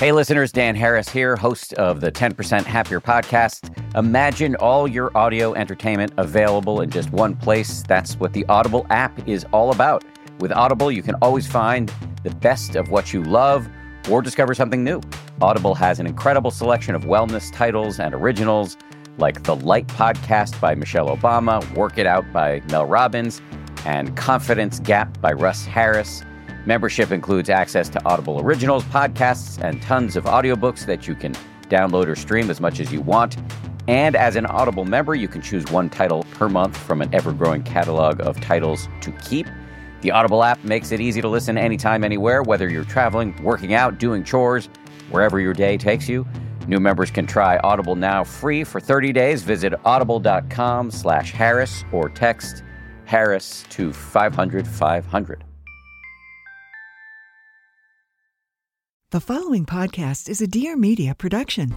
Hey, listeners, Dan Harris here, host of the 10% Happier podcast. Imagine all your audio entertainment available in just one place. That's what the Audible app is all about. With Audible, you can always find the best of what you love or discover something new. Audible has an incredible selection of wellness titles and originals like The Light Podcast by Michelle Obama, Work It Out by Mel Robbins, and Confidence Gap by Russ Harris. Membership includes access to Audible Originals, podcasts, and tons of audiobooks that you can download or stream as much as you want. And as an Audible member, you can choose one title per month from an ever growing catalog of titles to keep. The Audible app makes it easy to listen anytime, anywhere, whether you're traveling, working out, doing chores, wherever your day takes you. New members can try Audible now free for 30 days. Visit audible.com slash Harris or text Harris to 500 500. The following podcast is a Dear Media production.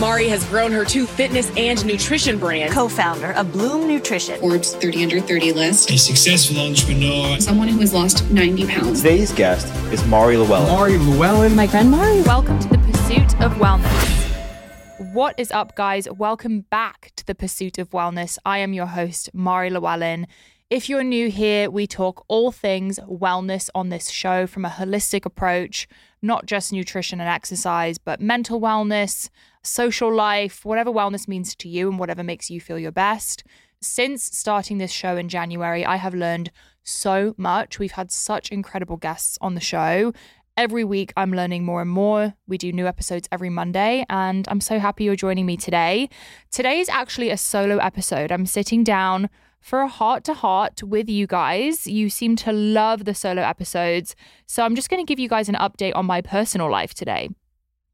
Mari has grown her two fitness and nutrition brands. co-founder of Bloom Nutrition. Forbes 30 under 30 list. a successful entrepreneur. Someone who has lost 90 pounds. Today's guest is Mari Llewellyn. Mari Llewellyn. My friend Mari. Welcome to the Pursuit of Wellness. What is up, guys? Welcome back to the Pursuit of Wellness. I am your host, Mari Llewellyn. If you're new here, we talk all things wellness on this show from a holistic approach, not just nutrition and exercise, but mental wellness, social life, whatever wellness means to you and whatever makes you feel your best. Since starting this show in January, I have learned so much. We've had such incredible guests on the show. Every week, I'm learning more and more. We do new episodes every Monday, and I'm so happy you're joining me today. Today is actually a solo episode. I'm sitting down for a heart to heart with you guys. You seem to love the solo episodes. So I'm just going to give you guys an update on my personal life today.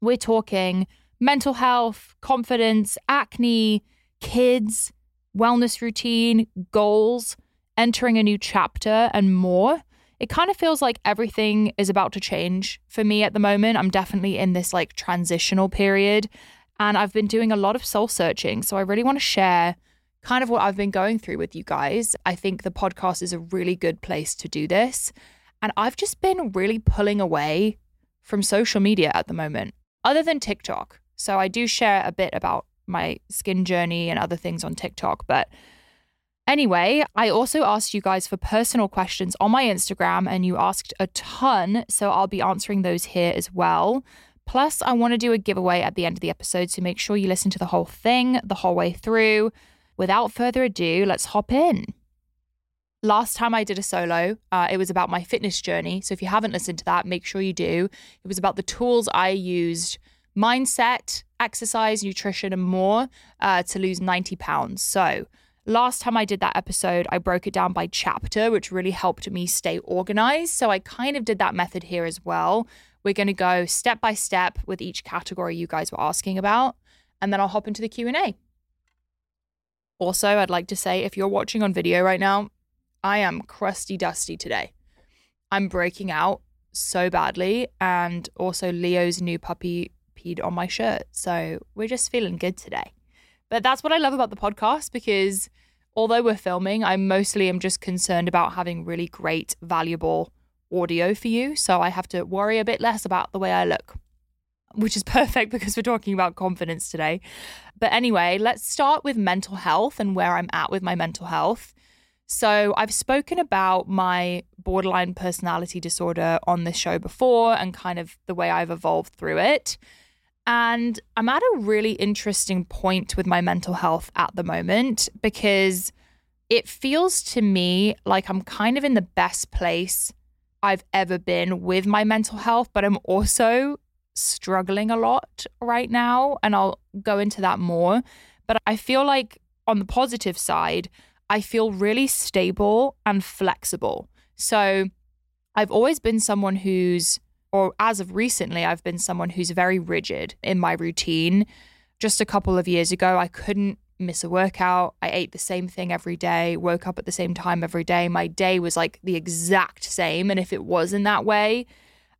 We're talking mental health, confidence, acne, kids, wellness routine, goals, entering a new chapter, and more. It kind of feels like everything is about to change for me at the moment. I'm definitely in this like transitional period and I've been doing a lot of soul searching. So I really want to share kind of what I've been going through with you guys. I think the podcast is a really good place to do this. And I've just been really pulling away from social media at the moment, other than TikTok. So I do share a bit about my skin journey and other things on TikTok. But anyway, I also asked you guys for personal questions on my Instagram, and you asked a ton. So I'll be answering those here as well. Plus, I want to do a giveaway at the end of the episode. So make sure you listen to the whole thing the whole way through without further ado, let's hop in. Last time I did a solo, uh, it was about my fitness journey. So if you haven't listened to that, make sure you do. It was about the tools I used mindset, exercise, nutrition, and more uh, to lose 90 pounds. So last time I did that episode, I broke it down by chapter, which really helped me stay organized. So I kind of did that method here as well. We're going to go step by step with each category you guys were asking about, and then I'll hop into the Q&A. Also, I'd like to say if you're watching on video right now, I am crusty dusty today. I'm breaking out so badly, and also Leo's new puppy peed on my shirt. So we're just feeling good today. But that's what I love about the podcast because although we're filming, I mostly am just concerned about having really great, valuable audio for you. So I have to worry a bit less about the way I look which is perfect because we're talking about confidence today. But anyway, let's start with mental health and where I'm at with my mental health. So, I've spoken about my borderline personality disorder on this show before and kind of the way I've evolved through it. And I'm at a really interesting point with my mental health at the moment because it feels to me like I'm kind of in the best place I've ever been with my mental health, but I'm also struggling a lot right now, and I'll go into that more. But I feel like on the positive side, I feel really stable and flexible. So I've always been someone who's, or as of recently, I've been someone who's very rigid in my routine. Just a couple of years ago, I couldn't miss a workout. I ate the same thing every day, woke up at the same time every day. My day was like the exact same. And if it wasn't that way,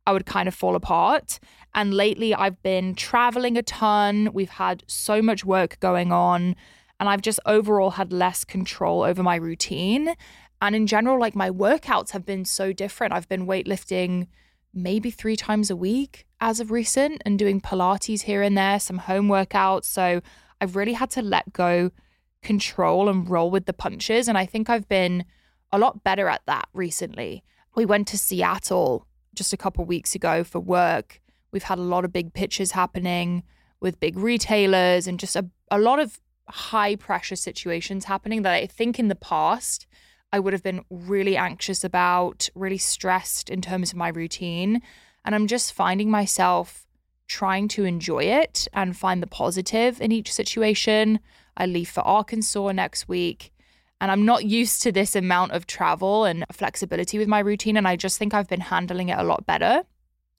I would kind of fall apart. And lately, I've been traveling a ton. We've had so much work going on. And I've just overall had less control over my routine. And in general, like my workouts have been so different. I've been weightlifting maybe three times a week as of recent and doing Pilates here and there, some home workouts. So I've really had to let go, control, and roll with the punches. And I think I've been a lot better at that recently. We went to Seattle just a couple weeks ago for work. We've had a lot of big pitches happening with big retailers and just a, a lot of high pressure situations happening that I think in the past I would have been really anxious about, really stressed in terms of my routine. And I'm just finding myself trying to enjoy it and find the positive in each situation. I leave for Arkansas next week. And I'm not used to this amount of travel and flexibility with my routine. And I just think I've been handling it a lot better.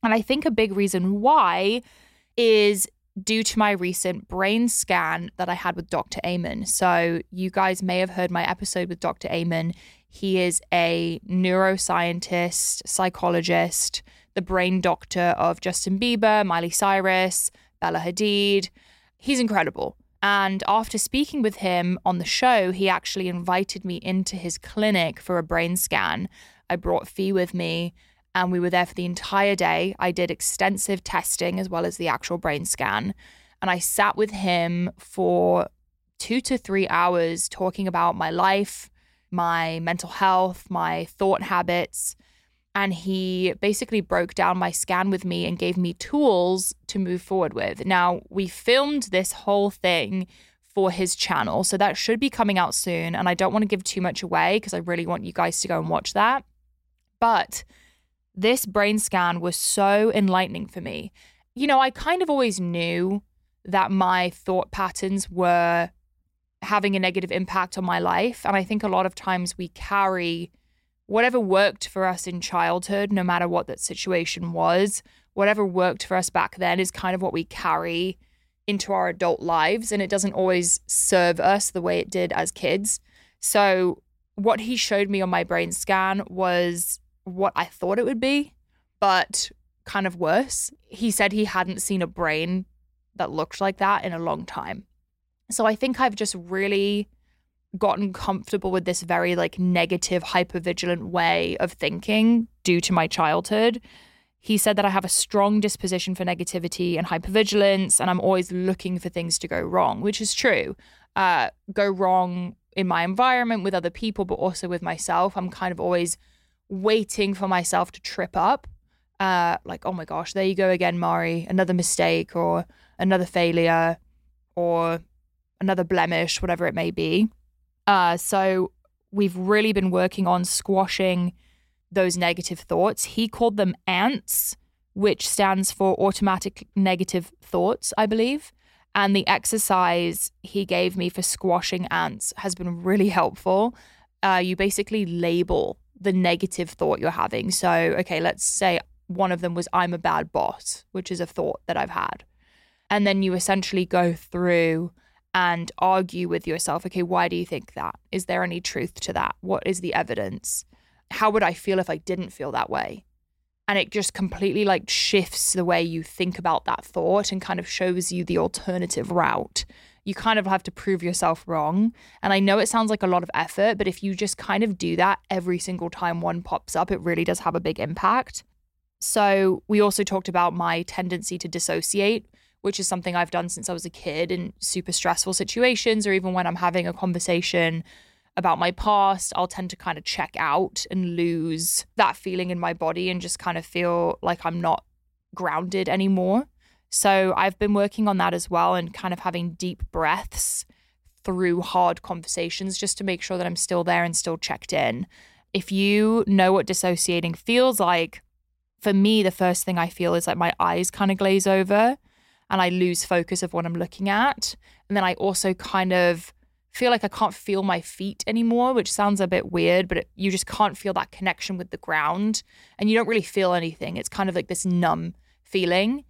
And I think a big reason why is due to my recent brain scan that I had with Dr. Amen. So, you guys may have heard my episode with Dr. Amen. He is a neuroscientist, psychologist, the brain doctor of Justin Bieber, Miley Cyrus, Bella Hadid. He's incredible. And after speaking with him on the show, he actually invited me into his clinic for a brain scan. I brought Fee with me and we were there for the entire day. I did extensive testing as well as the actual brain scan. And I sat with him for two to three hours talking about my life, my mental health, my thought habits. And he basically broke down my scan with me and gave me tools to move forward with. Now, we filmed this whole thing for his channel. So that should be coming out soon. And I don't want to give too much away because I really want you guys to go and watch that. But this brain scan was so enlightening for me. You know, I kind of always knew that my thought patterns were having a negative impact on my life. And I think a lot of times we carry whatever worked for us in childhood, no matter what that situation was, whatever worked for us back then is kind of what we carry into our adult lives. And it doesn't always serve us the way it did as kids. So, what he showed me on my brain scan was what I thought it would be, but kind of worse. He said he hadn't seen a brain that looked like that in a long time. So I think I've just really gotten comfortable with this very like negative hypervigilant way of thinking due to my childhood. He said that I have a strong disposition for negativity and hypervigilance and I'm always looking for things to go wrong, which is true. Uh go wrong in my environment with other people but also with myself. I'm kind of always waiting for myself to trip up. Uh, like, oh my gosh, there you go again, Mari, another mistake or another failure or another blemish, whatever it may be. Uh, so we've really been working on squashing those negative thoughts. He called them ants, which stands for automatic negative thoughts, I believe. And the exercise he gave me for squashing ants has been really helpful. Uh, you basically label the negative thought you're having. So, okay, let's say one of them was, I'm a bad boss, which is a thought that I've had. And then you essentially go through and argue with yourself, okay, why do you think that? Is there any truth to that? What is the evidence? How would I feel if I didn't feel that way? And it just completely like shifts the way you think about that thought and kind of shows you the alternative route you kind of have to prove yourself wrong. And I know it sounds like a lot of effort, but if you just kind of do that every single time one pops up, it really does have a big impact. So, we also talked about my tendency to dissociate, which is something I've done since I was a kid in super stressful situations, or even when I'm having a conversation about my past, I'll tend to kind of check out and lose that feeling in my body and just kind of feel like I'm not grounded anymore. So I've been working on that as well and kind of having deep breaths through hard conversations just to make sure that I'm still there and still checked in. If you know what dissociating feels like, for me, the first thing I feel is like my eyes kind of glaze over and I lose focus of what I'm looking at. And then I also kind of feel like I can't feel my feet anymore, which sounds a bit weird, but it, you just can't feel that connection with the ground and you don't really feel anything. It's kind of like this numb feeling.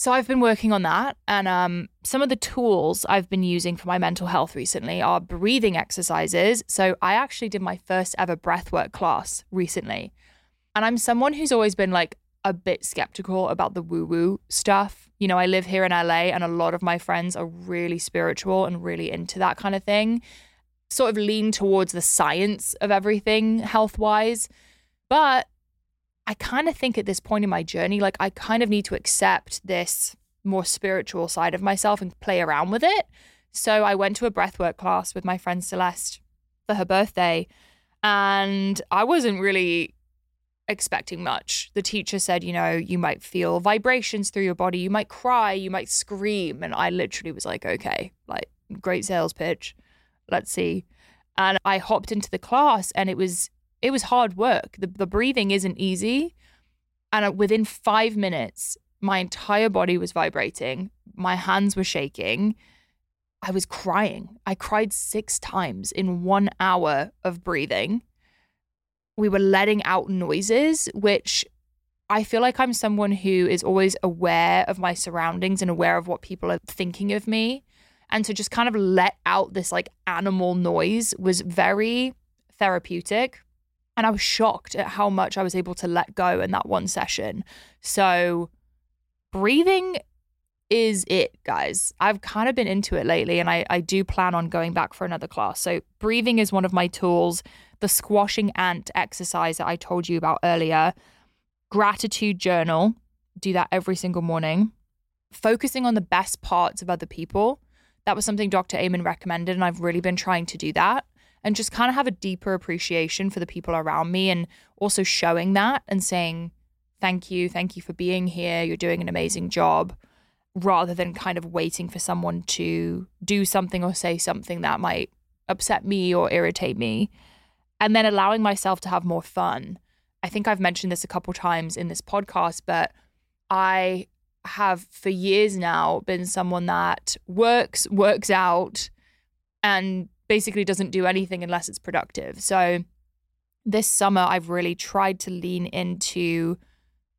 So I've been working on that. And um, some of the tools I've been using for my mental health recently are breathing exercises. So I actually did my first ever breathwork class recently. And I'm someone who's always been like a bit skeptical about the woo woo stuff. You know, I live here in LA and a lot of my friends are really spiritual and really into that kind of thing, sort of lean towards the science of everything health wise. But I kind of think at this point in my journey, like I kind of need to accept this more spiritual side of myself and play around with it. So I went to a breathwork class with my friend Celeste for her birthday. And I wasn't really expecting much. The teacher said, you know, you might feel vibrations through your body, you might cry, you might scream. And I literally was like, okay, like, great sales pitch. Let's see. And I hopped into the class and it was it was hard work. The the breathing isn't easy. And uh, within 5 minutes, my entire body was vibrating. My hands were shaking. I was crying. I cried 6 times in 1 hour of breathing we were letting out noises, which I feel like I'm someone who is always aware of my surroundings and aware of what people are thinking of me. And to just kind of let out this like animal noise was very therapeutic. And I was shocked at how much I was able to let go in that one session. So, breathing is it, guys. I've kind of been into it lately and I, I do plan on going back for another class. So, breathing is one of my tools the squashing ant exercise that I told you about earlier, gratitude journal, do that every single morning, focusing on the best parts of other people. That was something Dr. Amen recommended, and I've really been trying to do that and just kind of have a deeper appreciation for the people around me and also showing that and saying, Thank you, thank you for being here. You're doing an amazing job rather than kind of waiting for someone to do something or say something that might upset me or irritate me and then allowing myself to have more fun. I think I've mentioned this a couple times in this podcast, but I have for years now been someone that works, works out, and basically doesn't do anything unless it's productive. So this summer, I've really tried to lean into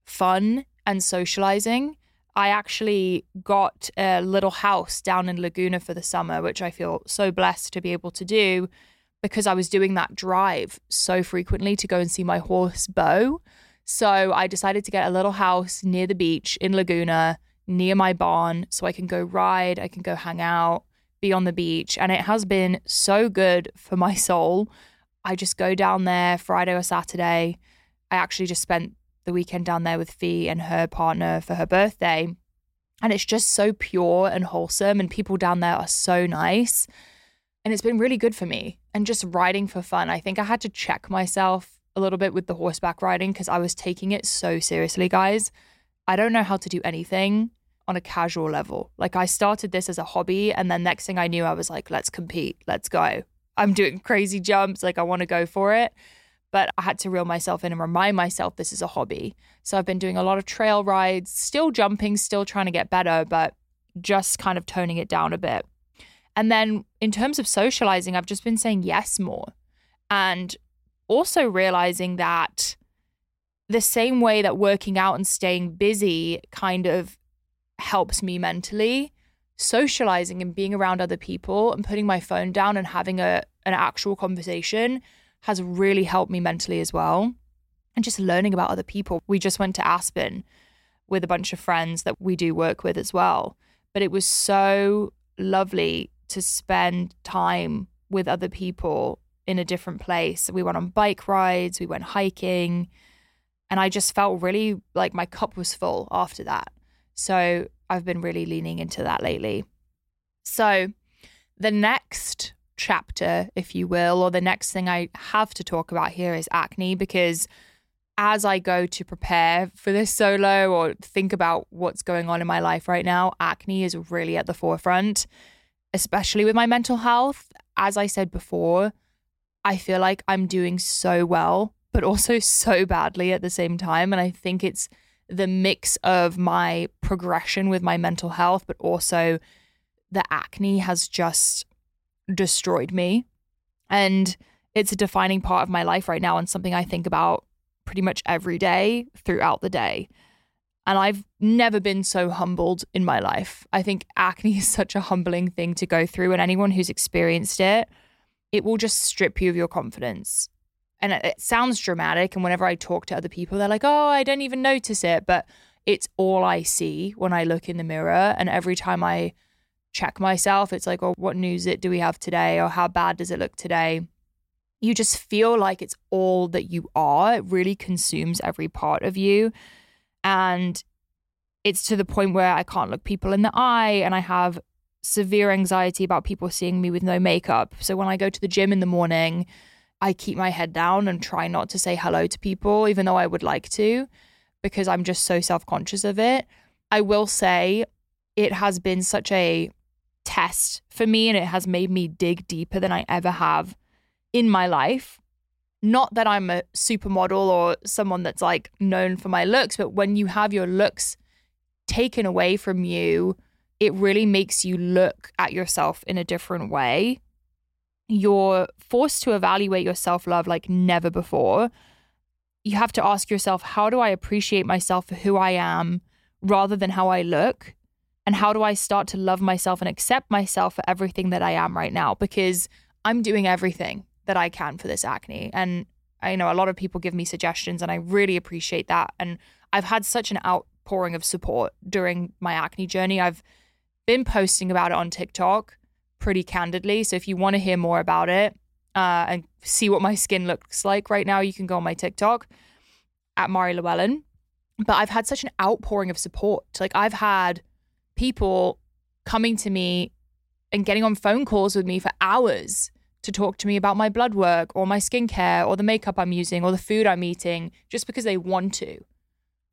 fun and socializing. I actually got a little house down in Laguna for the summer, which I feel so blessed to be able to do because I was doing that drive so frequently to go and see my horse Bo. So I decided to get a little house near the beach in Laguna, near my barn, so I can go ride, I can go hang out, be on the beach. And it has been so good for my soul. I just go down there Friday or Saturday. I actually just spent the weekend down there with Fee and her partner for her birthday. And it's just so pure and wholesome, and people down there are so nice. And it's been really good for me. And just riding for fun. I think I had to check myself a little bit with the horseback riding because I was taking it so seriously, guys. I don't know how to do anything on a casual level. Like I started this as a hobby and then next thing I knew I was like, let's compete. Let's go. I'm doing crazy jumps, like I want to go for it. But I had to reel myself in and remind myself this is a hobby. So I've been doing a lot of trail rides, still jumping, still trying to get better, but just kind of toning it down a bit. And then in terms of socializing, I've just been saying yes more and also realizing that the same way that working out and staying busy kind of helps me mentally, socializing and being around other people and putting my phone down and having a an actual conversation has really helped me mentally as well. And just learning about other people. We just went to Aspen with a bunch of friends that we do work with as well. But it was so lovely to spend time with other people in a different place. We went on bike rides, we went hiking, and I just felt really like my cup was full after that. So I've been really leaning into that lately. So the next chapter, if you will, or the next thing I have to talk about here is acne because as I go to prepare for this solo or think about what's going on in my life right now, acne is really at the forefront especially with my mental health. As I said before, I feel like I'm doing so well, but also so badly at the same time. And I think it's the mix of my progression with my mental health, but also the acne has just destroyed me. And it's a defining part of my life right now and something I think about pretty much every day throughout the day. And I've never been so humbled in my life. I think acne is such a humbling thing to go through. And anyone who's experienced it, it will just strip you of your confidence. And it, sounds dramatic. And whenever I talk to other people, they're like, oh, I don't even notice it. But it's all I see when I look in the mirror. And every time I check myself, it's like, oh, what news it do we have today? Or how bad does it look today? you just feel like it's all that you are. It really consumes every part of you. And it's to the point where I can't look people in the eye and I have severe anxiety about people seeing me with no makeup. So when I go to the gym in the morning, I keep my head down and try not to say hello to people, even though I would like to, because I'm just so self conscious of it. I will say it has been such a test for me and it has made me dig deeper than I ever have in my life. Not that I'm a supermodel or someone that's like known for my looks, but when you have your looks taken away from you, it really makes you look at yourself in a different way. You're forced to evaluate your self love like never before. You have to ask yourself, how do I appreciate myself for who I am rather than how I look? And how do I start to love myself and accept myself for everything that I am right now? Because I'm doing everything that I can for this acne. And I know a lot of people give me suggestions, and I really appreciate that. And I've had such an outpouring of support during my acne journey. I've been posting about it on TikTok pretty candidly. So if you want to hear more about it uh, and see what my skin looks like right now, you can go on my TikTok at Mari Llewellyn. But I've had such an outpouring of support. Like I've had people coming to me and getting on phone calls with me for hours to talk to me about my blood work or my skincare or the makeup I'm using or the food I'm eating just because they want to.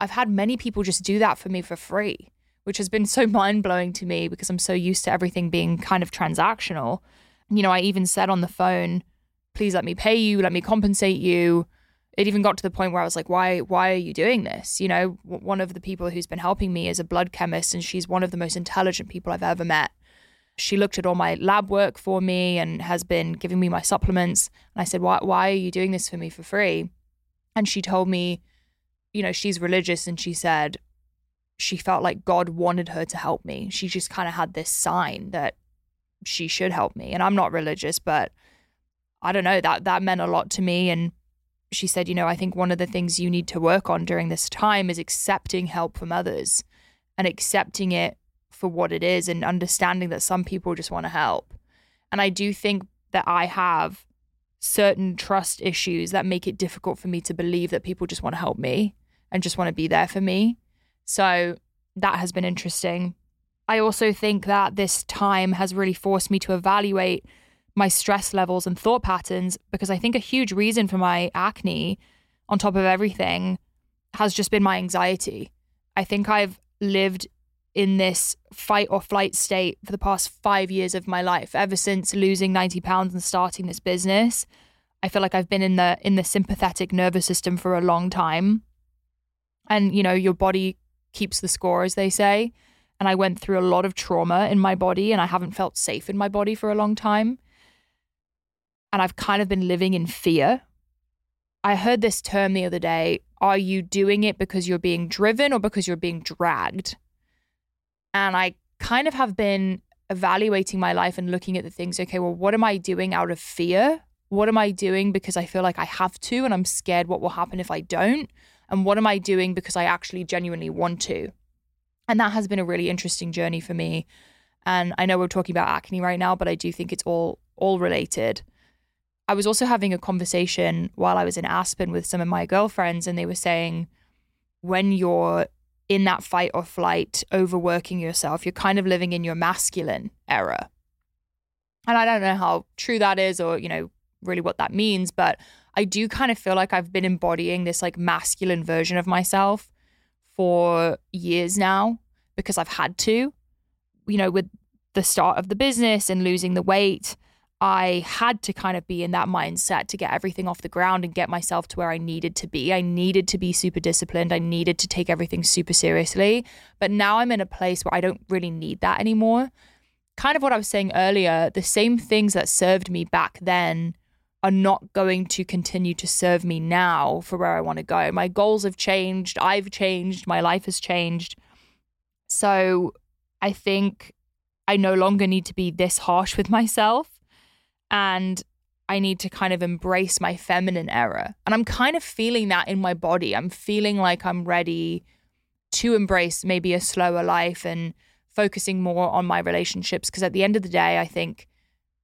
I've had many people just do that for me for free, which has been so mind blowing to me because I'm so used to everything being kind of transactional. You know, I even said on the phone, please let me pay you, let me compensate you. It even got to the point where I was like, why, why are you doing this? You know, one of the people who's been helping me is a blood chemist and she's one of the most intelligent people I've ever met she looked at all my lab work for me and has been giving me my supplements. And I said, why, why are you doing this for me for free? And she told me, you know, she's religious and she said she felt like God wanted her to help me. She just kind of had this sign that she should help me. And I'm not religious, but I don't know, that that meant a lot to me. And she said, you know, I think one of the things you need to work on during this time is accepting help from others and accepting it for what it is and understanding that some people just want to help. And I do think that I have certain trust issues that make it difficult for me to believe that people just want to help me and just want to be there for me. So that has been interesting. I also think that this time has really forced me to evaluate my stress levels and thought patterns because I think a huge reason for my acne, on top of everything, has just been my anxiety. I think I've lived in this fight or flight state for the past five years of my life, ever since losing 90 pounds and starting this business. I feel like I've been in the in the sympathetic nervous system for a long time. And you know, your body keeps the score, as they say. And I went through a lot of trauma in my body and I haven't felt safe in my body for a long time. And I've kind of been living in fear. I heard this term the other day. Are you doing it because you're being driven or because you're being dragged? And I kind of have been evaluating my life and looking at the things okay, well, what am I doing out of fear? What am I doing because I feel like I have to and I'm scared what will happen if I don't? And what am I doing because I actually genuinely want to? And that has been a really interesting journey for me. And I know we're talking about acne right now, but I do think it's all all related. I was also having a conversation while I was in Aspen with some of my girlfriends, and they were saying when you're in that fight or flight, overworking yourself. You're kind of living in your masculine era. And I don't know how true that is or, you know, really what that means, but I do kind of feel like I've been embodying this like masculine version of myself for years now because I've had to. You know, with the start of the business and losing the weight, I had to kind of be in that mindset to get everything off the ground and get myself to where I needed to be. I needed to be super disciplined. I needed to take everything super seriously. But now I'm in a place where I don't really need that anymore. Kind of what I was saying earlier, the same things that served me back then are not going to continue to serve me now for where I want to go. My goals have changed. I've changed. My life has changed. So I think I no longer need to be this harsh with myself and I need to kind of embrace my feminine era. And I'm kind of feeling that in my body. I'm feeling like I'm ready to embrace maybe a slower life and focusing more on my relationships. Because at the end of the day, I think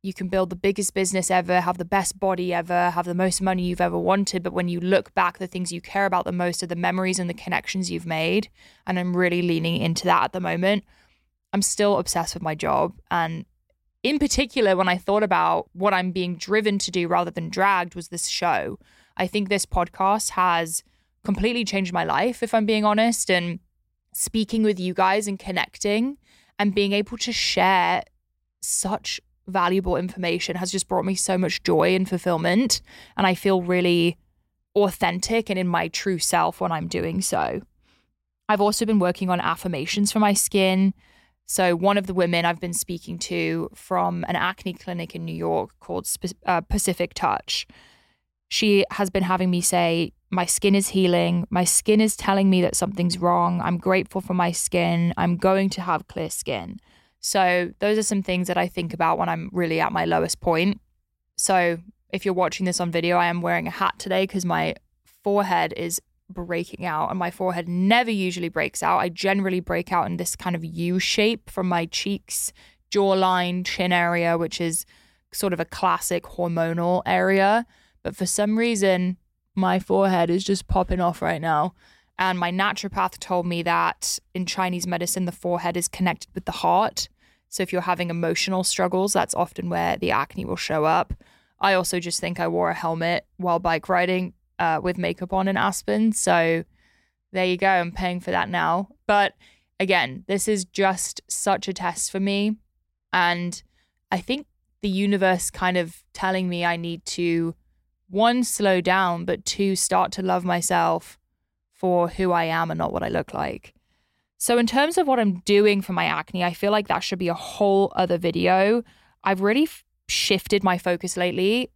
you can build the biggest business ever, have the best body ever, have the most money you've ever wanted. But when you look back, the things you care about the most are the memories and the connections you've made. And I'm really leaning into that at the moment. I'm still obsessed with my job. And in particular, when I thought about what I'm being driven to do rather than dragged, was this show. I think this podcast has completely changed my life, if I'm being honest. And speaking with you guys and connecting and being able to share such valuable information has just brought me so much joy and fulfillment. And I feel really authentic and in my true self when I'm doing so. I've also been working on affirmations for my skin. So, one of the women I've been speaking to from an acne clinic in New York called uh, Pacific Touch, she has been having me say, My skin is healing. My skin is telling me that something's wrong. I'm grateful for my skin. I'm going to have clear skin. So, those are some things that I think about when I'm really at my lowest point. So, if you're watching this on video, I am wearing a hat today because my forehead is breaking out and my forehead never usually breaks out. I generally break out in this kind of U shape from my cheeks, jawline, chin area, which is sort of a classic hormonal area. But for some reason, my forehead is just popping off right now. And my naturopath told me that in Chinese medicine, the forehead is connected with the heart. So if you're having emotional struggles, that's often where the acne will show up. I also just think I wore a helmet while bike riding uh, with makeup on in Aspen. So there you go. I'm paying for that now. But again, this is just such a test for me. And I think the universe kind of telling me I need to, one, slow down, but two, start to love myself for who I am and not what I look like. So, in terms of what I'm doing for my acne, I feel like that should be a whole other video. I've really f- shifted my focus lately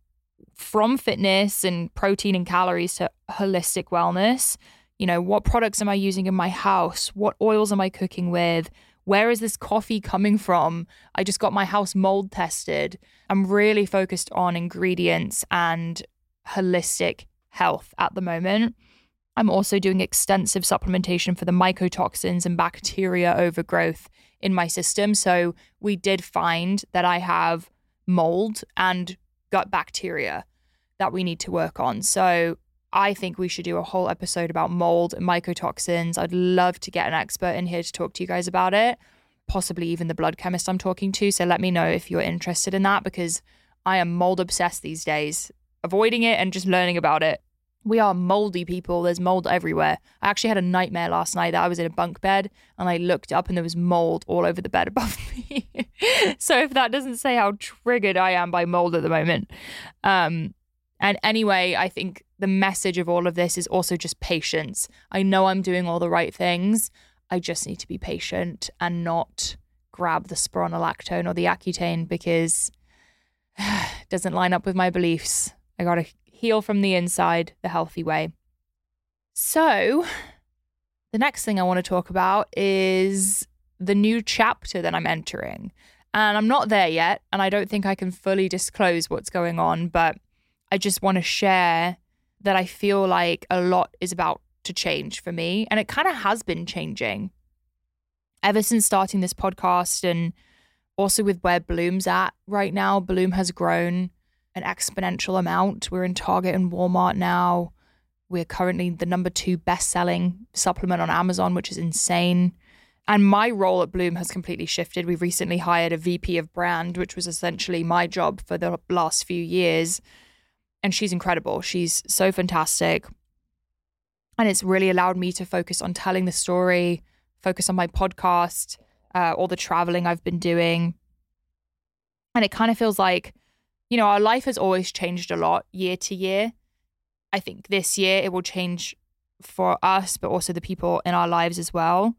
from fitness and protein and calories to holistic wellness. You know, what products am I using in my house? What oils am I cooking with? Where is this coffee coming from? I just got my house mold tested. I'm really focused on ingredients and holistic health at the moment. I'm also doing extensive supplementation for the mycotoxins and bacteria overgrowth in my system. So we did find that I have mold and gut bacteria that we need to work on. So I think we should do a whole episode about mold and mycotoxins. I'd love to get an expert in here to talk to you guys about it, possibly even the blood chemist I'm talking to. So let me know if you're interested in that because I am mold obsessed these days, avoiding it and just learning about it we are moldy people. There's mold everywhere. I actually had a nightmare last night that I was in a bunk bed and I looked up and there was mold all over the bed above me. so if that doesn't say how triggered I am by mold at the moment. Um, and anyway, I think the message of all of this is also just patience. I know I'm doing all the right things. I just need to be patient and not grab the spironolactone or the Accutane because it doesn't line up with my beliefs. I got to heal from the inside the healthy way. So, the next thing I want to talk about is the new chapter that I'm entering. And I'm not there yet, and I don't think I can fully disclose what's going on, but I just want to share that I feel like a lot is about to change for me. And it kind of has been changing ever since starting this podcast and also with where Bloom's at right now. Bloom has grown an exponential amount. We're in Target and Walmart now. We're currently the number two best selling supplement on Amazon, which is insane. And my role at Bloom has completely shifted. We've recently hired a VP of brand, which was essentially my job for the last few years. And she's incredible. She's so fantastic. And it's really allowed me to focus on telling the story, focus on my podcast, uh, all the traveling I've been doing. And it kind of feels like you know, our life has always changed a lot year to year. I think this year it will change for us, but also the people in our lives as well.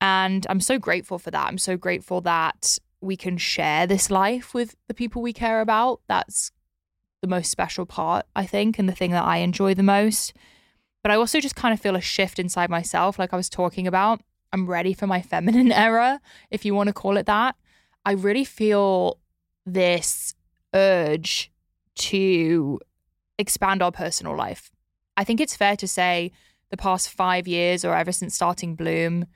And I'm so grateful for that. I'm so grateful that we can share this life with the people we care about. That's the most special part, I think, and the thing that I enjoy the most. But I also just kind of feel a shift inside myself, like I was talking about. I'm ready for my feminine era, if you want to call it that. I really feel this urge to expand our personal life. I think it's fair to say the past five years or ever since starting Bloom,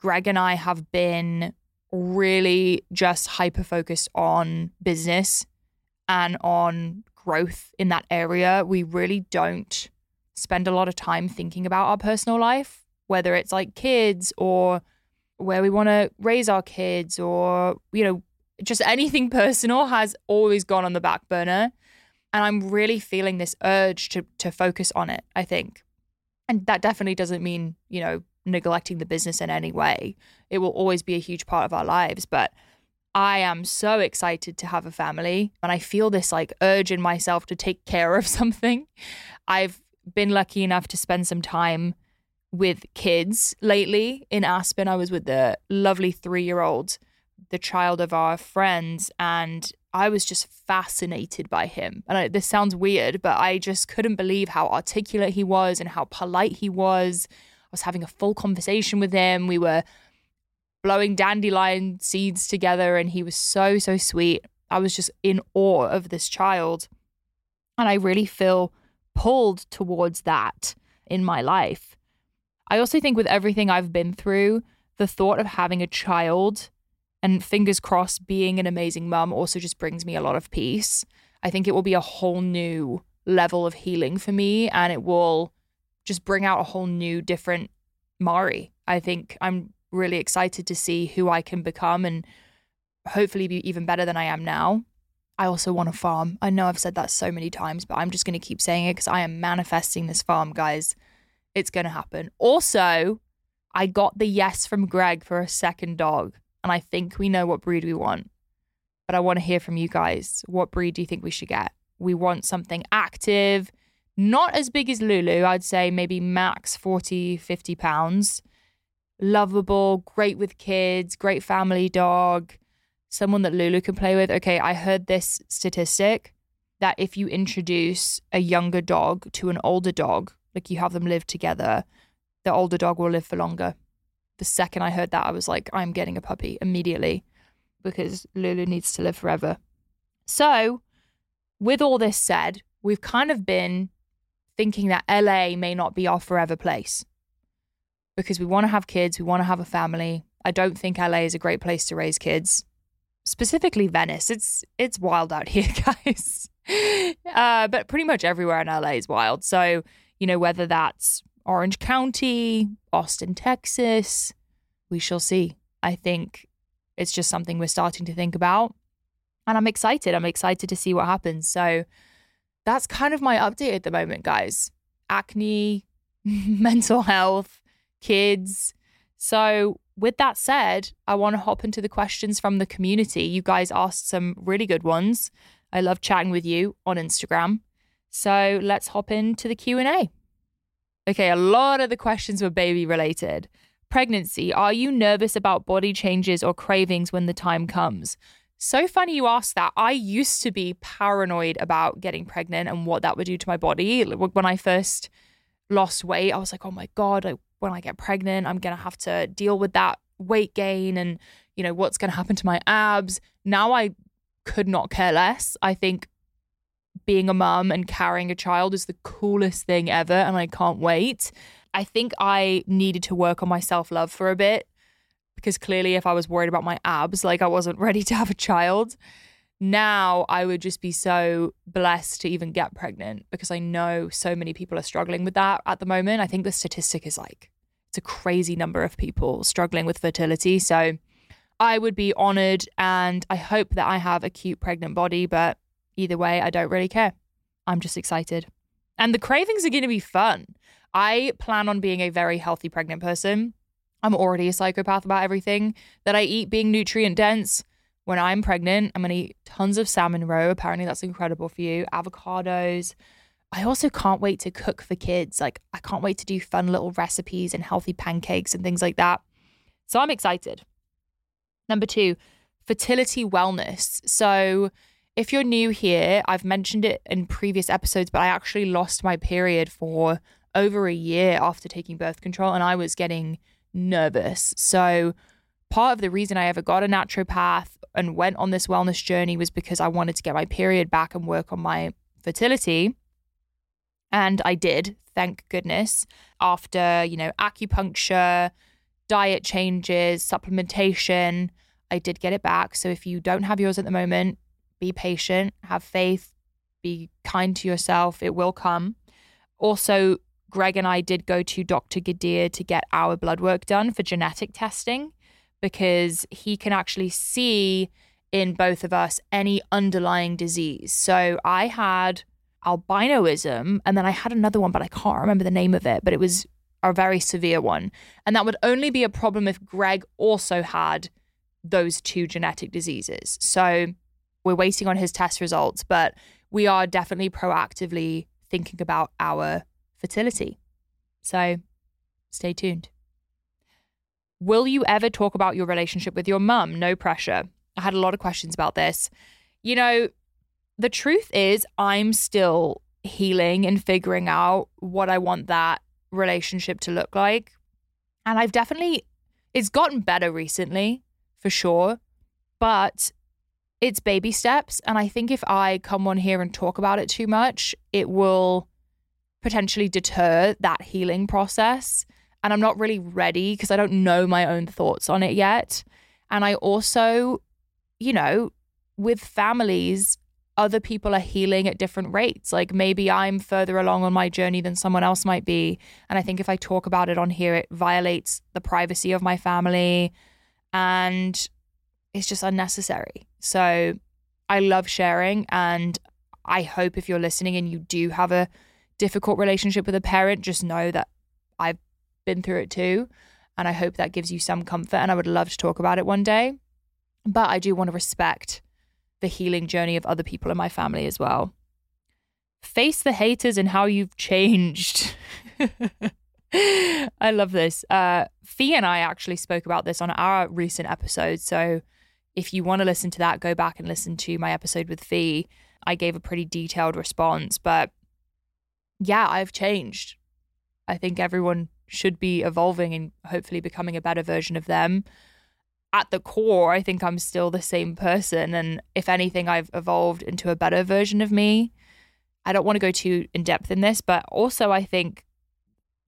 Greg and I have been really just hyper focused on business and on growth in that area. We really don't spend a lot of time thinking about our personal life, whether it's like kids or where we want to raise our kids or, you know, just anything personal has always gone on the back burner. And I'm really feeling this urge to to focus on it, I think. And that definitely doesn't mean, you know, neglecting the business in any way. It will always be a huge part of our lives, but I am so excited to have a family and I feel this like urge in myself to take care of something. I've been lucky enough to spend some time with kids lately in Aspen. I was with the lovely three year old, the child of our friends, and I was just fascinated by him. And I, this sounds weird, but I just couldn't believe how articulate he was and how polite he was. I was having a full conversation with him. We were blowing dandelion seeds together, and he was so, so sweet. I was just in awe of this child. And I really feel pulled towards that in my life. I also think with everything I've been through, the thought of having a child and fingers crossed being an amazing mum also just brings me a lot of peace. I think it will be a whole new level of healing for me and it will just bring out a whole new different Mari. I think I'm really excited to see who I can become and hopefully be even better than I am now. I also want a farm. I know I've said that so many times, but I'm just going to keep saying it because I am manifesting this farm, guys. It's going to happen. Also, I got the yes from Greg for a second dog, and I think we know what breed we want. But I want to hear from you guys. What breed do you think we should get? We want something active, not as big as Lulu. I'd say maybe max 40, 50 pounds lovable, great with kids, great family dog, someone that Lulu can play with. Okay, I heard this statistic that if you introduce a younger dog to an older dog, like you have them live together, the older dog will live for longer. The second I heard that, I was like, I'm getting a puppy immediately because Lulu needs to live forever. So, with all this said, we've kind of been thinking that LA may not be our forever place because we want to have kids, we want to have a family. I don't think LA is a great place to raise kids. Specifically Venice. It's it's wild out here, guys. Uh, but pretty much everywhere in LA is wild. So, you know, whether that's Orange County, Austin, Texas, we shall see. I think it's just something we're starting to think about. And I'm excited. I'm excited to see what happens. So that's kind of my update at the moment, guys. Acne, mental health, kids. So, with that said, I want to hop into the questions from the community. You guys asked some really good ones. I love chatting with you on Instagram. So, let's hop into the Q&A. Okay, a lot of the questions were baby related. Pregnancy, are you nervous about body changes or cravings when the time comes? So funny you asked that. I used to be paranoid about getting pregnant and what that would do to my body. When I first lost weight, I was like, oh my God, like, when I get pregnant, I'm going to have to deal with that weight gain and, you know, what's going to happen to my abs. Now I could not care less. I think being a mum and carrying a child is the coolest thing ever, and I can't wait. I think I needed to work on my self love for a bit because clearly, if I was worried about my abs, like I wasn't ready to have a child now I would just be so blessed to even get pregnant because I know so many people are struggling with that at the moment. I think the statistic is like it's a crazy number of people struggling with fertility. So I would be honored and I hope that I have a cute pregnant body, but either way, I don't really care. I'm just excited. And the cravings are going to be fun. I plan on being a very healthy pregnant person. I'm already a psychopath about everything that I eat being nutrient dense when I'm pregnant, I'm going to eat tons of salmon roe. Apparently, that's incredible for you. Avocados. I also can't wait to cook for kids. Like, I can't wait to do fun little recipes and healthy pancakes and things like that. So, I'm excited. Number two, fertility wellness. So, if you're new here, I've mentioned it in previous episodes, but I actually lost my period for over a year after taking birth control and I was getting nervous. So, part of the reason I ever got a naturopath and went on this wellness journey was because I wanted to get my period back and work on my fertility. And I did, thank goodness, after, you know, acupuncture, diet changes, supplementation. I did get it back. So if you don't have yours at the moment, be patient, have faith, be kind to yourself. It will come. Also, Greg and I did go to Dr. Gadir to get our blood work done for genetic testing because he can actually see in both of us any underlying disease. So I had albinoism and then I had another one, but I can't remember the name of it, but it was a very severe one. And that would only be a problem if Greg also had those two genetic diseases. So we're waiting on his test results, but we are definitely proactively thinking about our fertility. So stay tuned. Will you ever talk about your relationship with your mum? No pressure. I had a lot of questions about this. You know, the truth is, I'm still healing and figuring out what I want that relationship to look like. And I've definitely, it's gotten better recently, for sure. But it's baby steps. And I think if I come on here and talk about it too much, it will potentially deter that healing process. And I'm not really ready because I don't know my own thoughts on it yet. And I also, you know, with families, other people are healing at different rates. Like maybe I'm further along on my journey than someone else might be. And I think if I talk about it on here, it violates the privacy of my family and it's just unnecessary. So I love sharing. And I hope if you're listening and you do have a difficult relationship with a parent, just know that I've been through it too. And I hope that gives you some comfort. And I would love to talk about it one day. But I do want to respect the healing journey of other people in my family as well. Face the haters and how you've changed. I love this. Uh, Fee and I actually spoke about this on our recent episode. So if you want to listen to that, go back and listen to my episode with Fee. I gave a pretty detailed response, but yeah, I've changed. I think everyone should be evolving and hopefully becoming a better version of them. At the core, I think I'm still the same person. And if anything, I've evolved into a better version of me. I don't want to go too in depth in this, but also I think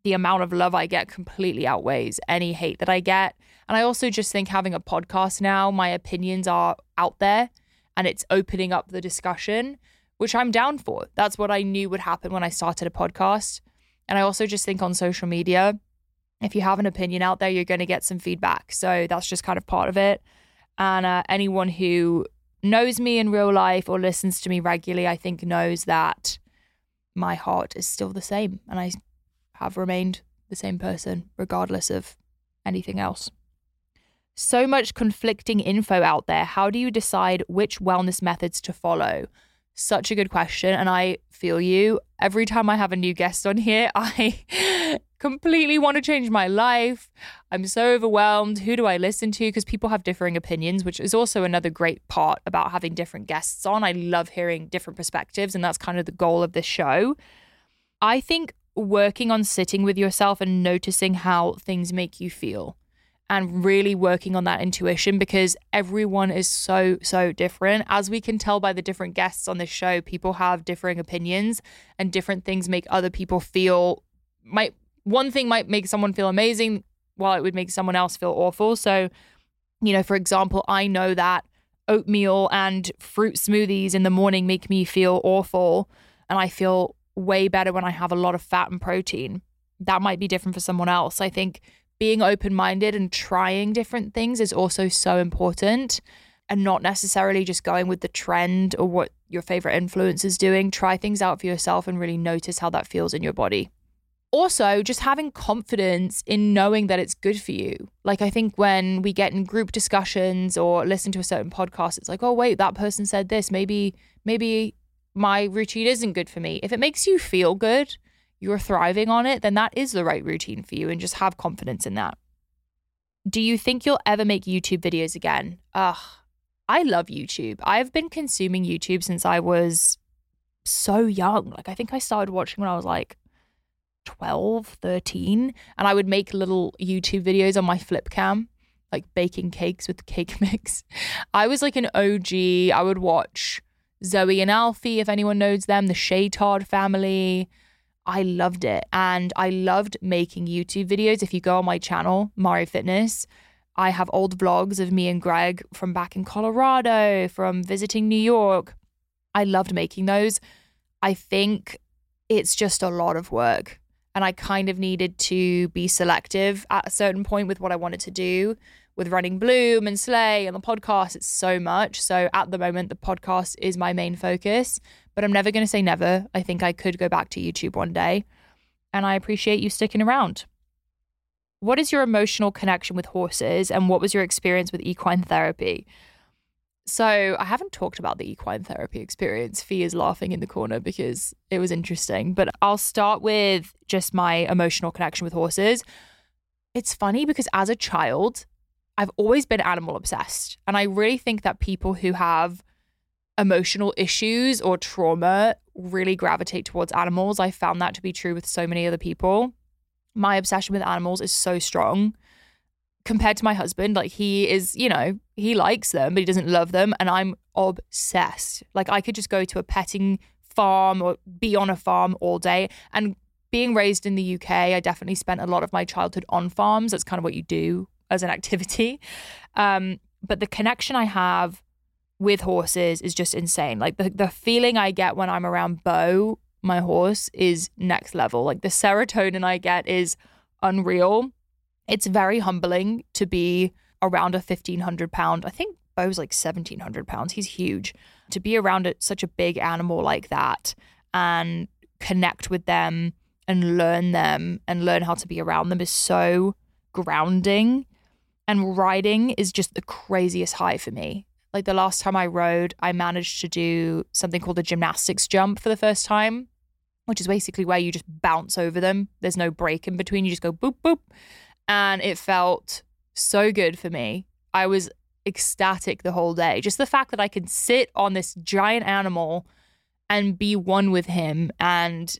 the amount of love I get completely outweighs any hate that I get. And I also just think having a podcast now, my opinions are out there and it's opening up the discussion, which I'm down for. That's what I knew would happen when I started a podcast. And I also just think on social media, if you have an opinion out there, you're going to get some feedback. So that's just kind of part of it. And uh, anyone who knows me in real life or listens to me regularly, I think knows that my heart is still the same. And I have remained the same person, regardless of anything else. So much conflicting info out there. How do you decide which wellness methods to follow? Such a good question. And I feel you. Every time I have a new guest on here, I completely want to change my life. I'm so overwhelmed. Who do I listen to? Because people have differing opinions, which is also another great part about having different guests on. I love hearing different perspectives, and that's kind of the goal of this show. I think working on sitting with yourself and noticing how things make you feel and really working on that intuition because everyone is so so different as we can tell by the different guests on this show people have differing opinions and different things make other people feel might one thing might make someone feel amazing while it would make someone else feel awful so you know for example i know that oatmeal and fruit smoothies in the morning make me feel awful and i feel way better when I have a lot of fat and protein. That might be different for someone else. I think being open minded and trying different things is also so important and not necessarily just going with the trend or what your favorite influencer is doing. Try things out for yourself and really notice how that feels in your body. Also, just having confidence in knowing that it's good for you. Like, I think when we get in group discussions or listen to a certain podcast, it's like, oh, wait, that person said this. Maybe, maybe my routine isn't good for me. If it makes you feel good, you're thriving on it, then that is the right routine for you and just have confidence in that. Do you think you'll ever make YouTube videos again? Ugh, I love YouTube. I've been consuming YouTube since I was so young. Like, I think I started watching when I was like 12, 13, and I would make little YouTube videos on my flip cam, like baking cakes with cake mix. I was like an OG. I would watch Zoe and Alfie, if anyone knows them, the Shaytard family. I loved it. And I loved making YouTube videos. If you go on my channel, Mario Fitness, I have old vlogs of me and Greg from back in Colorado, from visiting New York. I loved making those. I think it's just a lot of work. And I kind of needed to be selective at a certain point with what I wanted to do with running Bloom and Slay and the podcast. It's so much. So at the moment, the podcast is my main focus, but I'm never going to say never. I think I could go back to YouTube one day. And I appreciate you sticking around. What is your emotional connection with horses and what was your experience with equine therapy? So, I haven't talked about the equine therapy experience. Fee is laughing in the corner because it was interesting, but I'll start with just my emotional connection with horses. It's funny because as a child, I've always been animal obsessed. And I really think that people who have emotional issues or trauma really gravitate towards animals. I found that to be true with so many other people. My obsession with animals is so strong compared to my husband. Like, he is, you know, he likes them, but he doesn't love them. And I'm obsessed. Like, I could just go to a petting farm or be on a farm all day. And being raised in the UK, I definitely spent a lot of my childhood on farms. That's kind of what you do as an activity. Um, but the connection I have with horses is just insane. Like the, the feeling I get when I'm around Bo, my horse, is next level. Like the serotonin I get is unreal. It's very humbling to be around a 1500 pound, I think Bo's like 1700 pounds. He's huge. To be around a, such a big animal like that and connect with them and learn them and learn how to be around them is so grounding. And riding is just the craziest high for me. Like the last time I rode, I managed to do something called a gymnastics jump for the first time, which is basically where you just bounce over them. There's no break in between. You just go boop, boop. And it felt so good for me. I was ecstatic the whole day. Just the fact that I could sit on this giant animal and be one with him and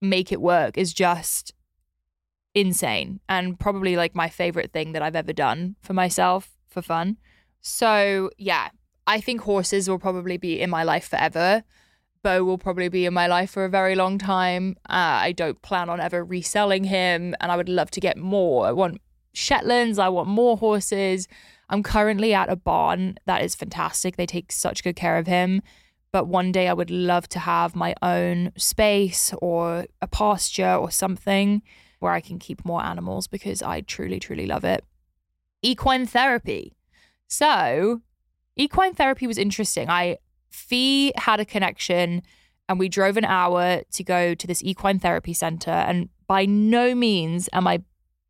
make it work is just insane and probably like my favorite thing that I've ever done for myself for fun. So, yeah, I think horses will probably be in my life forever. Bo will probably be in my life for a very long time. Uh, I don't plan on ever reselling him, and I would love to get more. I want Shetlands, I want more horses. I'm currently at a barn that is fantastic. They take such good care of him. But one day I would love to have my own space or a pasture or something where I can keep more animals because I truly, truly love it. Equine therapy. So, equine therapy was interesting. I Fee had a connection and we drove an hour to go to this equine therapy center and by no means am I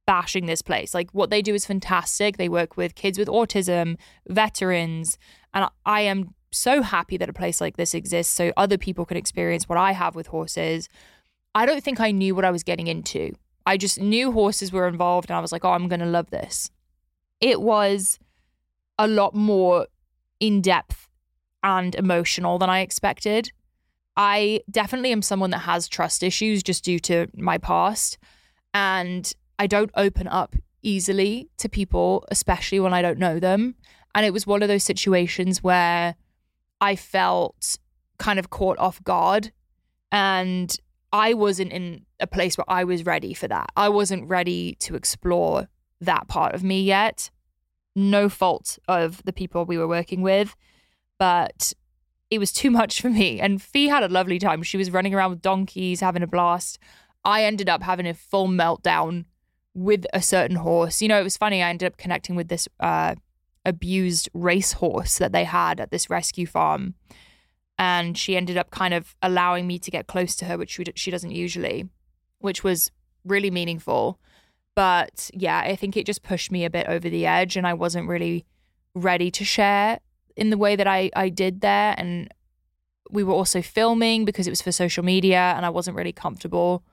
bashing this place. Like what they do is fantastic. They work with kids with autism, veterans, and I am so happy that a place like this exists so other people can experience what I have with horses. I don't think I knew what I was getting into. I just knew horses were involved and I was like, "Oh, I'm going to love this." It was a lot more in depth and emotional than I expected. I definitely am someone that has trust issues just due to my past. And I don't open up easily to people, especially when I don't know them. And it was one of those situations where I felt kind of caught off guard. And I wasn't in a place where I was ready for that. I wasn't ready to explore that part of me yet no fault of the people we were working with, but it was too much for me. And Fee had a lovely time. She was running around with donkeys, having a blast. I ended up having a full meltdown with a certain horse. You know, it was funny. I ended up connecting with this uh, abused race horse that they had at this rescue farm. And she ended up kind of allowing me to get close to her, which she doesn't usually, which was really meaningful. But yeah, I think it just pushed me a bit over the edge and I wasn't really ready to share in the way that I, I did there. And we were also filming because it was for social media and I wasn't really comfortable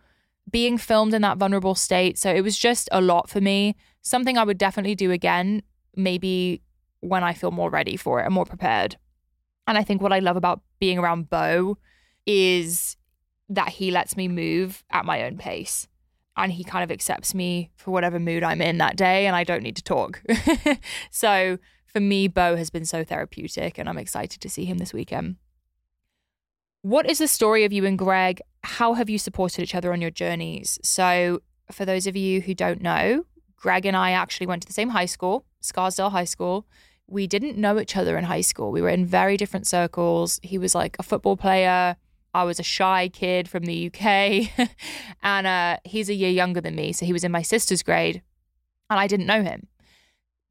being filmed in that vulnerable state. So it was just a lot for me. Something I would definitely do again, maybe when I feel more ready for it and more prepared. And I think what I love about being around Bo is that he lets me move at my own pace and he kind of accepts me for whatever mood I'm in that day and I don't need to talk. so for me, Bo has been so therapeutic and I'm excited to see him this weekend. What is the story of you and Greg? How have you supported each other on your journeys? So, for those of you who don't know, Greg and I actually went to the same high school, Scarsdale High School. We didn't know each other in high school. We were in very different circles. He was like a football player. I was a shy kid from the UK. and uh, he's a year younger than me. So he was in my sister's grade. And I didn't know him.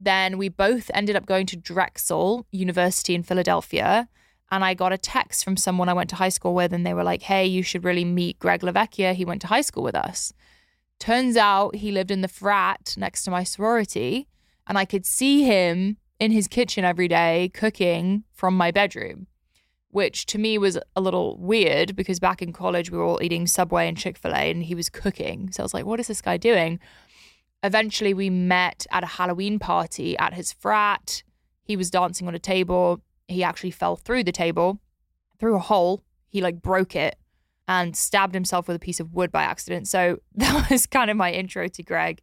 Then we both ended up going to Drexel University in Philadelphia. And I got a text from someone I went to high school with, and they were like, hey, you should really meet Greg LaVecchia. He went to high school with us. Turns out he lived in the frat next to my sorority, and I could see him in his kitchen every day cooking from my bedroom, which to me was a little weird because back in college we were all eating Subway and Chick fil A, and he was cooking. So I was like, what is this guy doing? Eventually, we met at a Halloween party at his frat. He was dancing on a table. He actually fell through the table, through a hole. He like broke it and stabbed himself with a piece of wood by accident. So that was kind of my intro to Greg.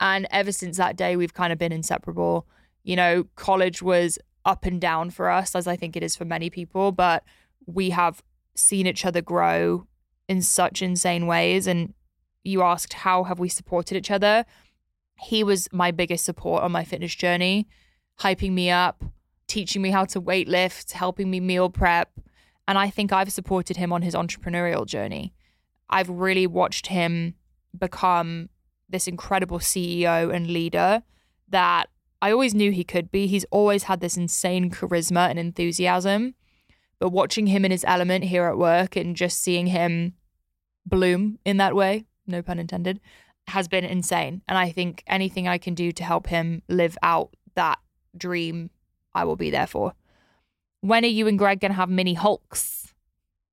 And ever since that day, we've kind of been inseparable. You know, college was up and down for us, as I think it is for many people, but we have seen each other grow in such insane ways. And you asked, how have we supported each other? He was my biggest support on my fitness journey, hyping me up, teaching me how to weight lift, helping me meal prep. And I think I've supported him on his entrepreneurial journey. I've really watched him become this incredible CEO and leader that I always knew he could be. He's always had this insane charisma and enthusiasm. But watching him in his element here at work and just seeing him bloom in that way, no pun intended, has been insane. And I think anything I can do to help him live out that dream, I will be there for. When are you and Greg going to have mini Hulks?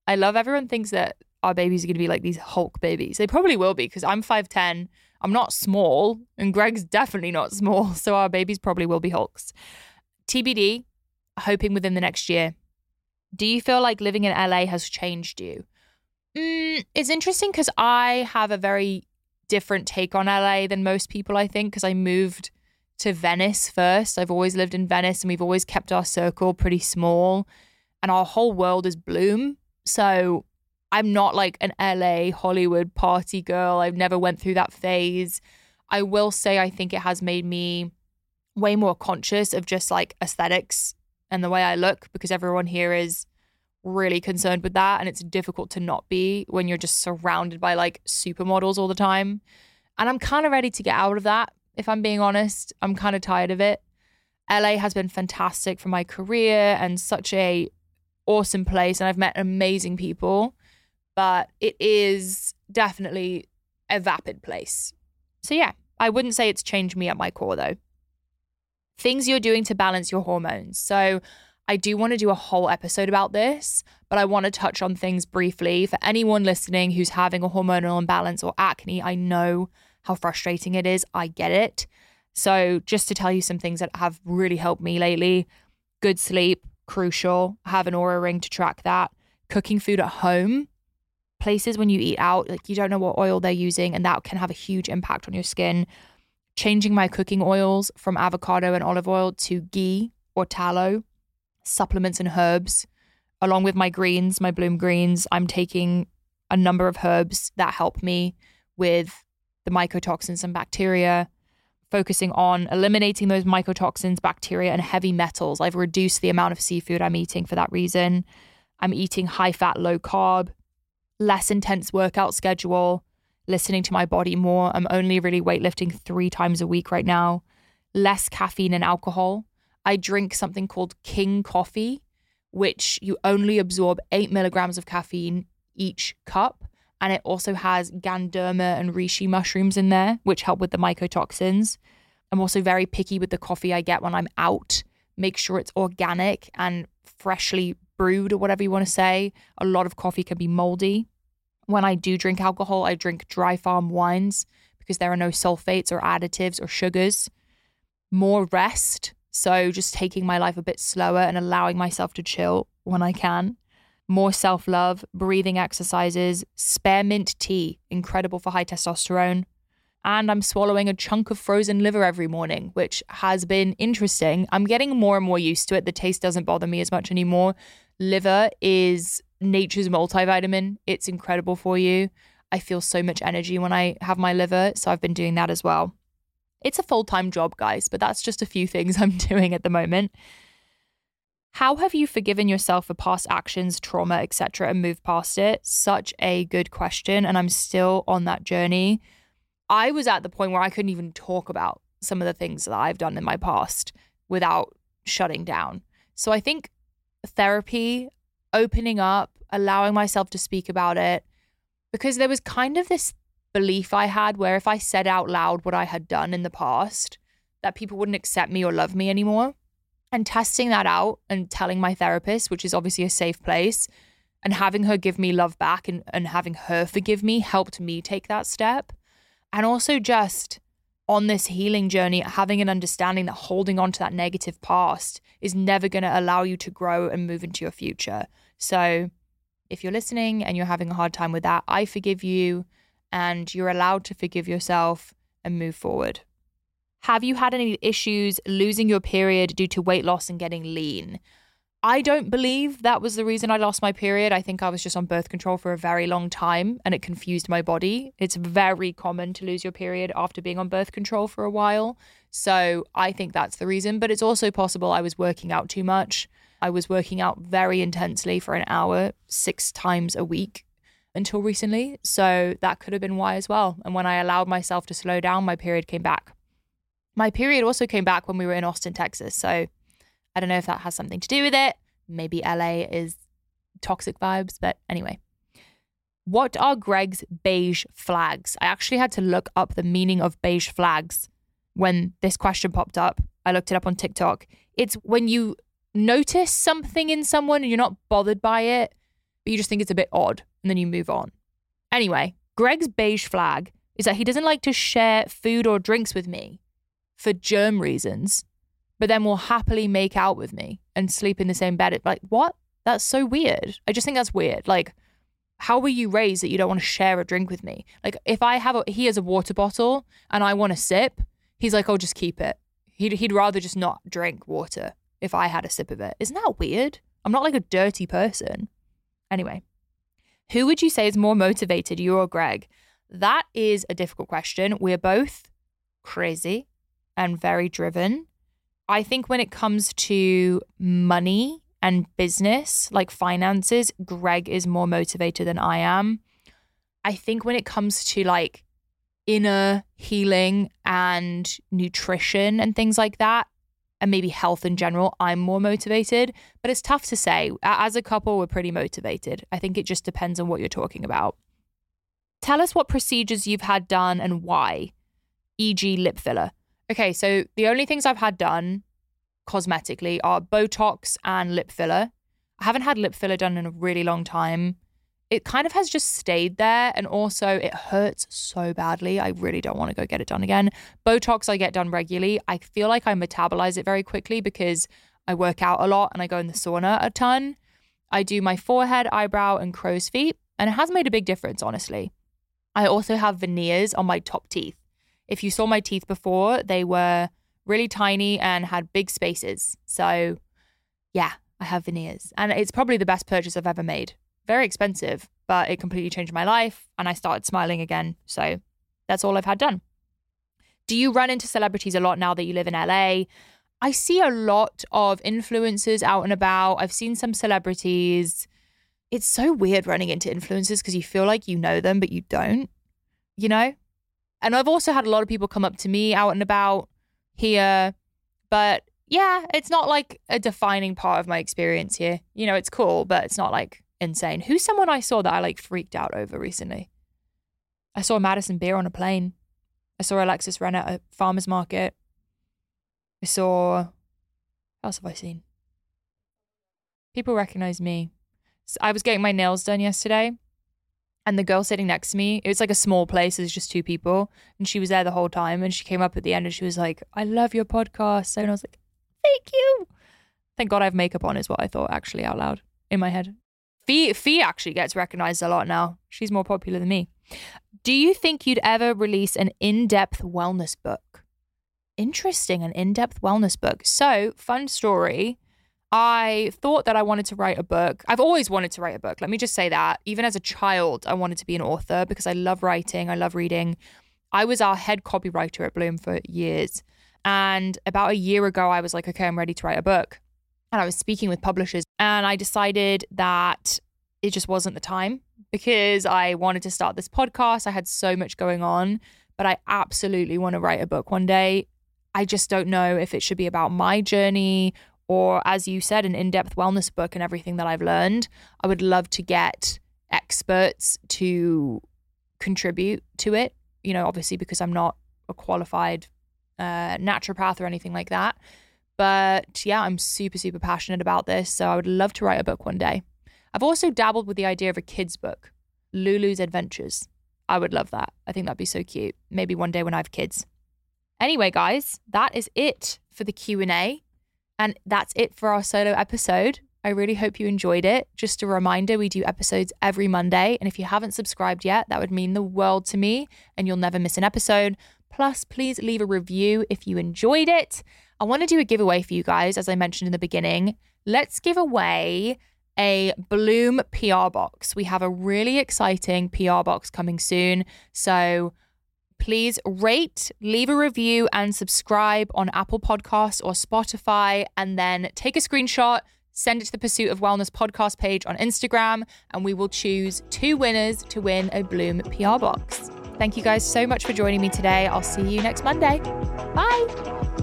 I love everyone thinks that our babies are going to be like these Hulk babies. They probably will be because I'm 5'10. I'm not small, and Greg's definitely not small. So our babies probably will be Hulks. TBD, hoping within the next year. Do you feel like living in LA has changed you? Mm, it's interesting because I have a very different take on LA than most people, I think, because I moved to Venice first. I've always lived in Venice and we've always kept our circle pretty small and our whole world is bloom. So I'm not like an LA Hollywood party girl. I've never went through that phase. I will say I think it has made me way more conscious of just like aesthetics and the way I look because everyone here is really concerned with that and it's difficult to not be when you're just surrounded by like supermodels all the time. And I'm kind of ready to get out of that if I'm being honest. I'm kind of tired of it. LA has been fantastic for my career and such a awesome place and I've met amazing people, but it is definitely a vapid place. So yeah, I wouldn't say it's changed me at my core though. Things you're doing to balance your hormones. So I do want to do a whole episode about this, but I want to touch on things briefly for anyone listening who's having a hormonal imbalance or acne. I know how frustrating it is. I get it. So, just to tell you some things that have really helped me lately good sleep, crucial. I Have an Oura ring to track that. Cooking food at home, places when you eat out, like you don't know what oil they're using, and that can have a huge impact on your skin. Changing my cooking oils from avocado and olive oil to ghee or tallow, supplements and herbs. Along with my greens, my bloom greens, I'm taking a number of herbs that help me with the mycotoxins and bacteria, focusing on eliminating those mycotoxins, bacteria, and heavy metals. I've reduced the amount of seafood I'm eating for that reason. I'm eating high fat, low carb, less intense workout schedule, listening to my body more. I'm only really weightlifting three times a week right now, less caffeine and alcohol. I drink something called King Coffee, which you only absorb eight milligrams of caffeine each cup and it also has Ganoderma and reishi mushrooms in there, which help with the mycotoxins. I'm also very picky with the coffee I get when I'm out. Make sure it's organic and freshly brewed, or whatever you want to say. A lot of coffee can be moldy. When I do drink alcohol, I drink dry farm wines because there are no sulfates or additives or sugars. More rest. So just taking my life a bit slower and allowing myself to chill when I can more self love, breathing exercises, spearmint tea, incredible for high testosterone. And I'm swallowing a chunk of frozen liver every morning, which has been interesting. I'm getting more and more used to it. The taste doesn't bother me as much anymore. Liver is nature's multivitamin, it's incredible for you. I feel so much energy when I have my liver, so I've been doing that as well. It's a full time job, guys, but that's just a few things I'm doing at the moment. How have you forgiven yourself for past actions, trauma, etc., and moved past it? Such a good question. And I'm still on that journey. I was at the point where I couldn't even talk about some of the things that I've done in my past without shutting down. So I think therapy, opening up, allowing myself to speak about it, because there was kind of this belief I had where if I said out loud what I had done in the past, that people wouldn't accept me or love me anymore. And testing that out and telling my therapist, which is obviously a safe place, and having her give me love back and, and having her forgive me helped me take that step. And also just on this healing journey, having an understanding that holding on to that negative past is never going to allow you to grow and move into your future. So, if you're listening and you're having a hard time with that, I forgive you and you're allowed to forgive yourself and move forward. Have you had any issues losing your period due to weight loss and getting lean? I don't believe that was the reason I lost my period. I think I was just on birth control for a very long time and it confused my body. It's very common to lose your period after being on birth control for a while. So I think that's the reason. But it's also possible I was working out too much. I was working out very intensely for an hour, six times a week until recently. So that could have been why as well. And when I allowed myself to slow down, my period came back. My period also came back when we were in Austin, Texas. So I don't know if that has something to do with it. Maybe LA is toxic vibes, but anyway. What are Greg's beige flags? I actually had to look up the meaning of beige flags when this question popped up. I looked it up on TikTok. It's when you notice something in someone and you're not bothered by it, but you just think it's a bit odd and then you move on. Anyway, Greg's beige flag is that he doesn't like to share food or drinks with me for germ reasons, but then will happily make out with me and sleep in the same bed. Like, what? That's so weird. I just think that's weird. Like, how were you raised that you don't want to share a drink with me? Like, if I have a, he has a water bottle and I want a sip, he's like, I'll just keep it. He'd, he'd rather just not drink water if I had a sip of it. Isn't that weird? I'm not like a dirty person. Anyway, who would you say is more motivated, you or Greg? That is a difficult question. We're both crazy and very driven. I think when it comes to money and business, like finances, Greg is more motivated than I am. I think when it comes to like inner healing and nutrition and things like that, and maybe health in general, I'm more motivated. But it's tough to say. As a couple, we're pretty motivated. I think it just depends on what you're talking about. Tell us what procedures you've had done and why, e.g., lip filler. Okay, so the only things I've had done cosmetically are Botox and lip filler. I haven't had lip filler done in a really long time it kind of has just stayed there. And also, it hurts so badly. I really don't want to go get it done again. Botox, I get done regularly. I feel like I metabolize it very quickly because I work out a lot and I go in the sauna a ton. I do my forehead, eyebrow, and crow's feet, and it has made a big difference, honestly. I also have veneers on my top teeth. If you saw my teeth before, they were really tiny and had big spaces. So, yeah, I have veneers. And it's probably the best purchase I've ever made very expensive, but it completely changed my life and I started smiling again. So that's all I've had done. Do you run into celebrities a lot now that you live in LA? I see a lot of influencers out and about. I've seen some celebrities. It's so weird running into influencers because you feel like you know them, but you don't, you know? And I've also had a lot of people come up to me out and about here, but yeah, it's not like a defining part of my experience here. You know, it's cool, but it's not like insane. Who's someone I saw that I like freaked out over recently? I saw Madison Beer on a plane. I saw Alexis Ren at a farmer's market. I saw. What else have I seen? People recognize me. I was getting my nails done yesterday, and the girl sitting next to me, it was like a small place, there's just two people, and she was there the whole time. And she came up at the end and she was like, I love your podcast. And I was like, Thank you. Thank God I have makeup on, is what I thought actually out loud in my head. Fee Fee actually gets recognized a lot now. She's more popular than me. Do you think you'd ever release an in-depth wellness book? Interesting, an in-depth wellness book. So, fun story. I thought that I wanted to write a book. I've always wanted to write a book. Let me just say that. Even as a child, I wanted to be an author because I love writing, I love reading. I was our head copywriter at Bloom for years. And about a year ago, I was like, okay, I'm ready to write a book. And I was speaking with publishers, and I decided that it just wasn't the time because I wanted to start this podcast. I had so much going on, but I absolutely want to write a book one day. I just don't know if it should be about my journey or, as you said, an in depth wellness book and everything that I've learned. I would love to get experts to contribute to it, you know, obviously because I'm not a qualified uh, naturopath or anything like that. But yeah, I'm super, super passionate about this. So I would love to write a book one day. I've also dabbled with the idea of a kid's book, Lulu's Adventures. I would love that. I think that'd be so cute. Maybe one day when I have kids. Anyway, guys, that is it for the Q&A and that's it for our solo episode. I really hope you enjoyed it. Just a reminder, we do episodes every Monday, and if you haven't subscribed yet, that would mean the world to me and you'll never miss an episode. Plus, please leave a review if you enjoyed it. I want to do a giveaway for you guys as I mentioned in the beginning. Let's give away a Bloom PR box. We have a really exciting PR box coming soon. So please rate, leave a review, and subscribe on Apple Podcasts or Spotify. And then take a screenshot, send it to the Pursuit of Wellness podcast page on Instagram, and we will choose two winners to win a Bloom PR box. Thank you guys so much for joining me today. I'll see you next Monday. Bye.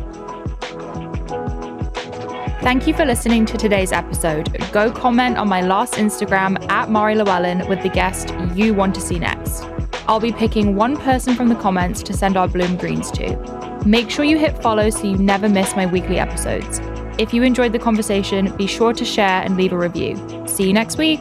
Thank you for listening to today's episode. Go comment on my last Instagram at Mari Llewellyn with the guest you want to see next. I'll be picking one person from the comments to send our Bloom Greens to. Make sure you hit follow so you never miss my weekly episodes. If you enjoyed the conversation, be sure to share and leave a review. See you next week.